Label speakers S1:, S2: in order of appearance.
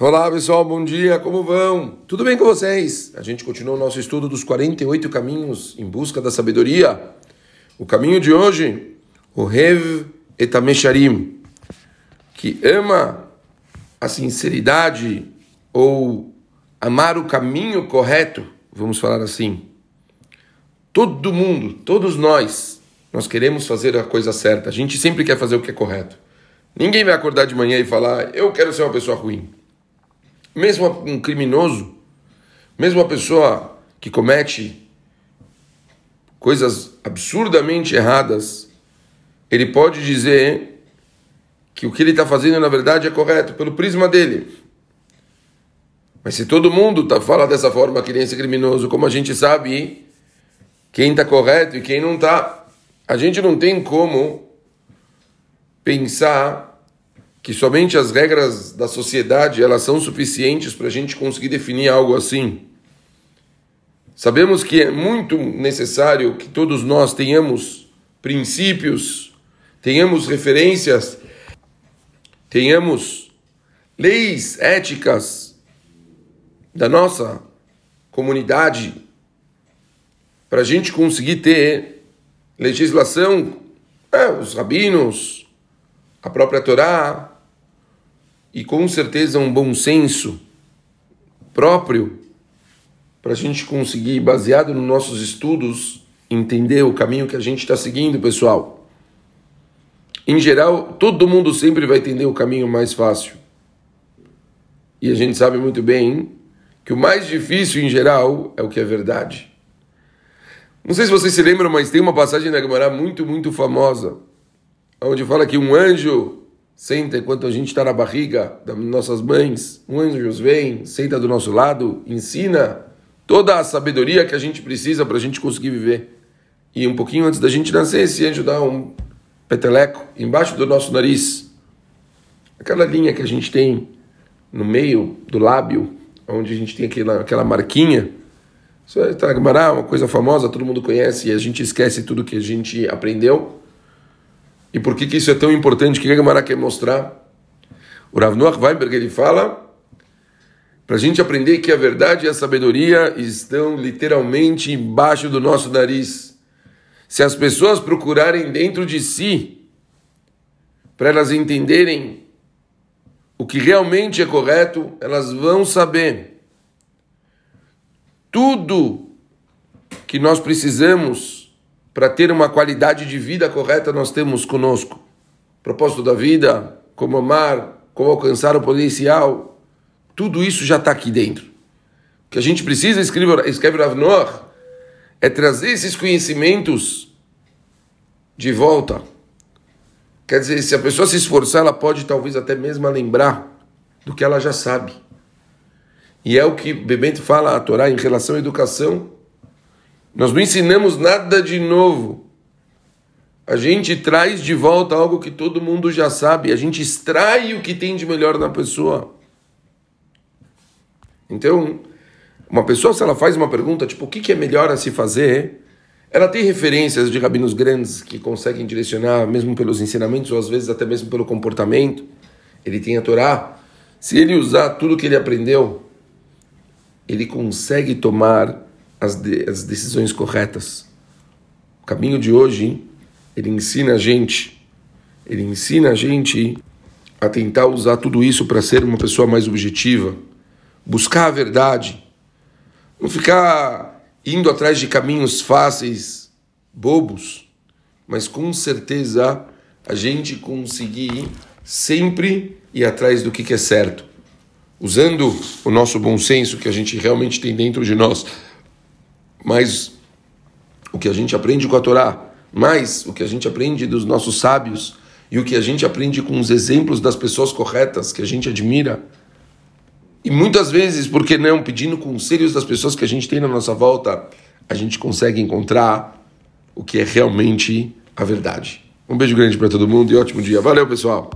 S1: Olá pessoal, bom dia, como vão? Tudo bem com vocês? A gente continua o nosso estudo dos 48 caminhos em busca da sabedoria. O caminho de hoje, o Rev Etamesharim, que ama a sinceridade ou amar o caminho correto, vamos falar assim. Todo mundo, todos nós, nós queremos fazer a coisa certa. A gente sempre quer fazer o que é correto. Ninguém vai acordar de manhã e falar, eu quero ser uma pessoa ruim. Mesmo um criminoso, mesmo uma pessoa que comete coisas absurdamente erradas, ele pode dizer que o que ele está fazendo na verdade é correto, pelo prisma dele. Mas se todo mundo tá, fala dessa forma que ele é criminoso, como a gente sabe quem está correto e quem não está, a gente não tem como pensar que somente as regras da sociedade elas são suficientes para a gente conseguir definir algo assim. Sabemos que é muito necessário que todos nós tenhamos princípios, tenhamos referências, tenhamos leis éticas da nossa comunidade para a gente conseguir ter legislação, é, os rabinos, a própria Torá, e com certeza um bom senso próprio para a gente conseguir, baseado nos nossos estudos, entender o caminho que a gente está seguindo, pessoal. Em geral, todo mundo sempre vai entender o caminho mais fácil. E a gente sabe muito bem que o mais difícil, em geral, é o que é verdade. Não sei se vocês se lembram, mas tem uma passagem da Gemara muito, muito famosa, onde fala que um anjo senta enquanto a gente está na barriga das nossas mães, um anjo vem, senta do nosso lado, ensina toda a sabedoria que a gente precisa para a gente conseguir viver. E um pouquinho antes da gente nascer, esse anjo dá um peteleco embaixo do nosso nariz. Aquela linha que a gente tem no meio do lábio, onde a gente tem aquela, aquela marquinha. Isso é uma coisa famosa, todo mundo conhece e a gente esquece tudo que a gente aprendeu. E por que, que isso é tão importante? O que a Gemara quer mostrar? O Rav Noach Weinberg ele fala para a gente aprender que a verdade e a sabedoria estão literalmente embaixo do nosso nariz. Se as pessoas procurarem dentro de si, para elas entenderem o que realmente é correto, elas vão saber. Tudo que nós precisamos para ter uma qualidade de vida correta, nós temos conosco. Propósito da vida, como amar, como alcançar o potencial, tudo isso já está aqui dentro. O que a gente precisa, escreve, escreve Rav é trazer esses conhecimentos de volta. Quer dizer, se a pessoa se esforçar, ela pode talvez até mesmo lembrar do que ela já sabe. E é o que Bebente fala a Torá em relação à educação nós não ensinamos nada de novo. A gente traz de volta algo que todo mundo já sabe. A gente extrai o que tem de melhor na pessoa. Então, uma pessoa, se ela faz uma pergunta, tipo, o que é melhor a se fazer? Ela tem referências de rabinos grandes que conseguem direcionar, mesmo pelos ensinamentos, ou às vezes até mesmo pelo comportamento. Ele tem a Torá. Se ele usar tudo que ele aprendeu, ele consegue tomar as, de, as decisões corretas. O caminho de hoje, ele ensina a gente, ele ensina a gente a tentar usar tudo isso para ser uma pessoa mais objetiva, buscar a verdade, não ficar indo atrás de caminhos fáceis, bobos, mas com certeza a gente conseguir sempre ir atrás do que é certo, usando o nosso bom senso que a gente realmente tem dentro de nós mas o que a gente aprende com a Torá, mais o que a gente aprende dos nossos sábios e o que a gente aprende com os exemplos das pessoas corretas que a gente admira. E muitas vezes, por que não, pedindo conselhos das pessoas que a gente tem na nossa volta, a gente consegue encontrar o que é realmente a verdade. Um beijo grande para todo mundo e ótimo dia. Valeu, pessoal!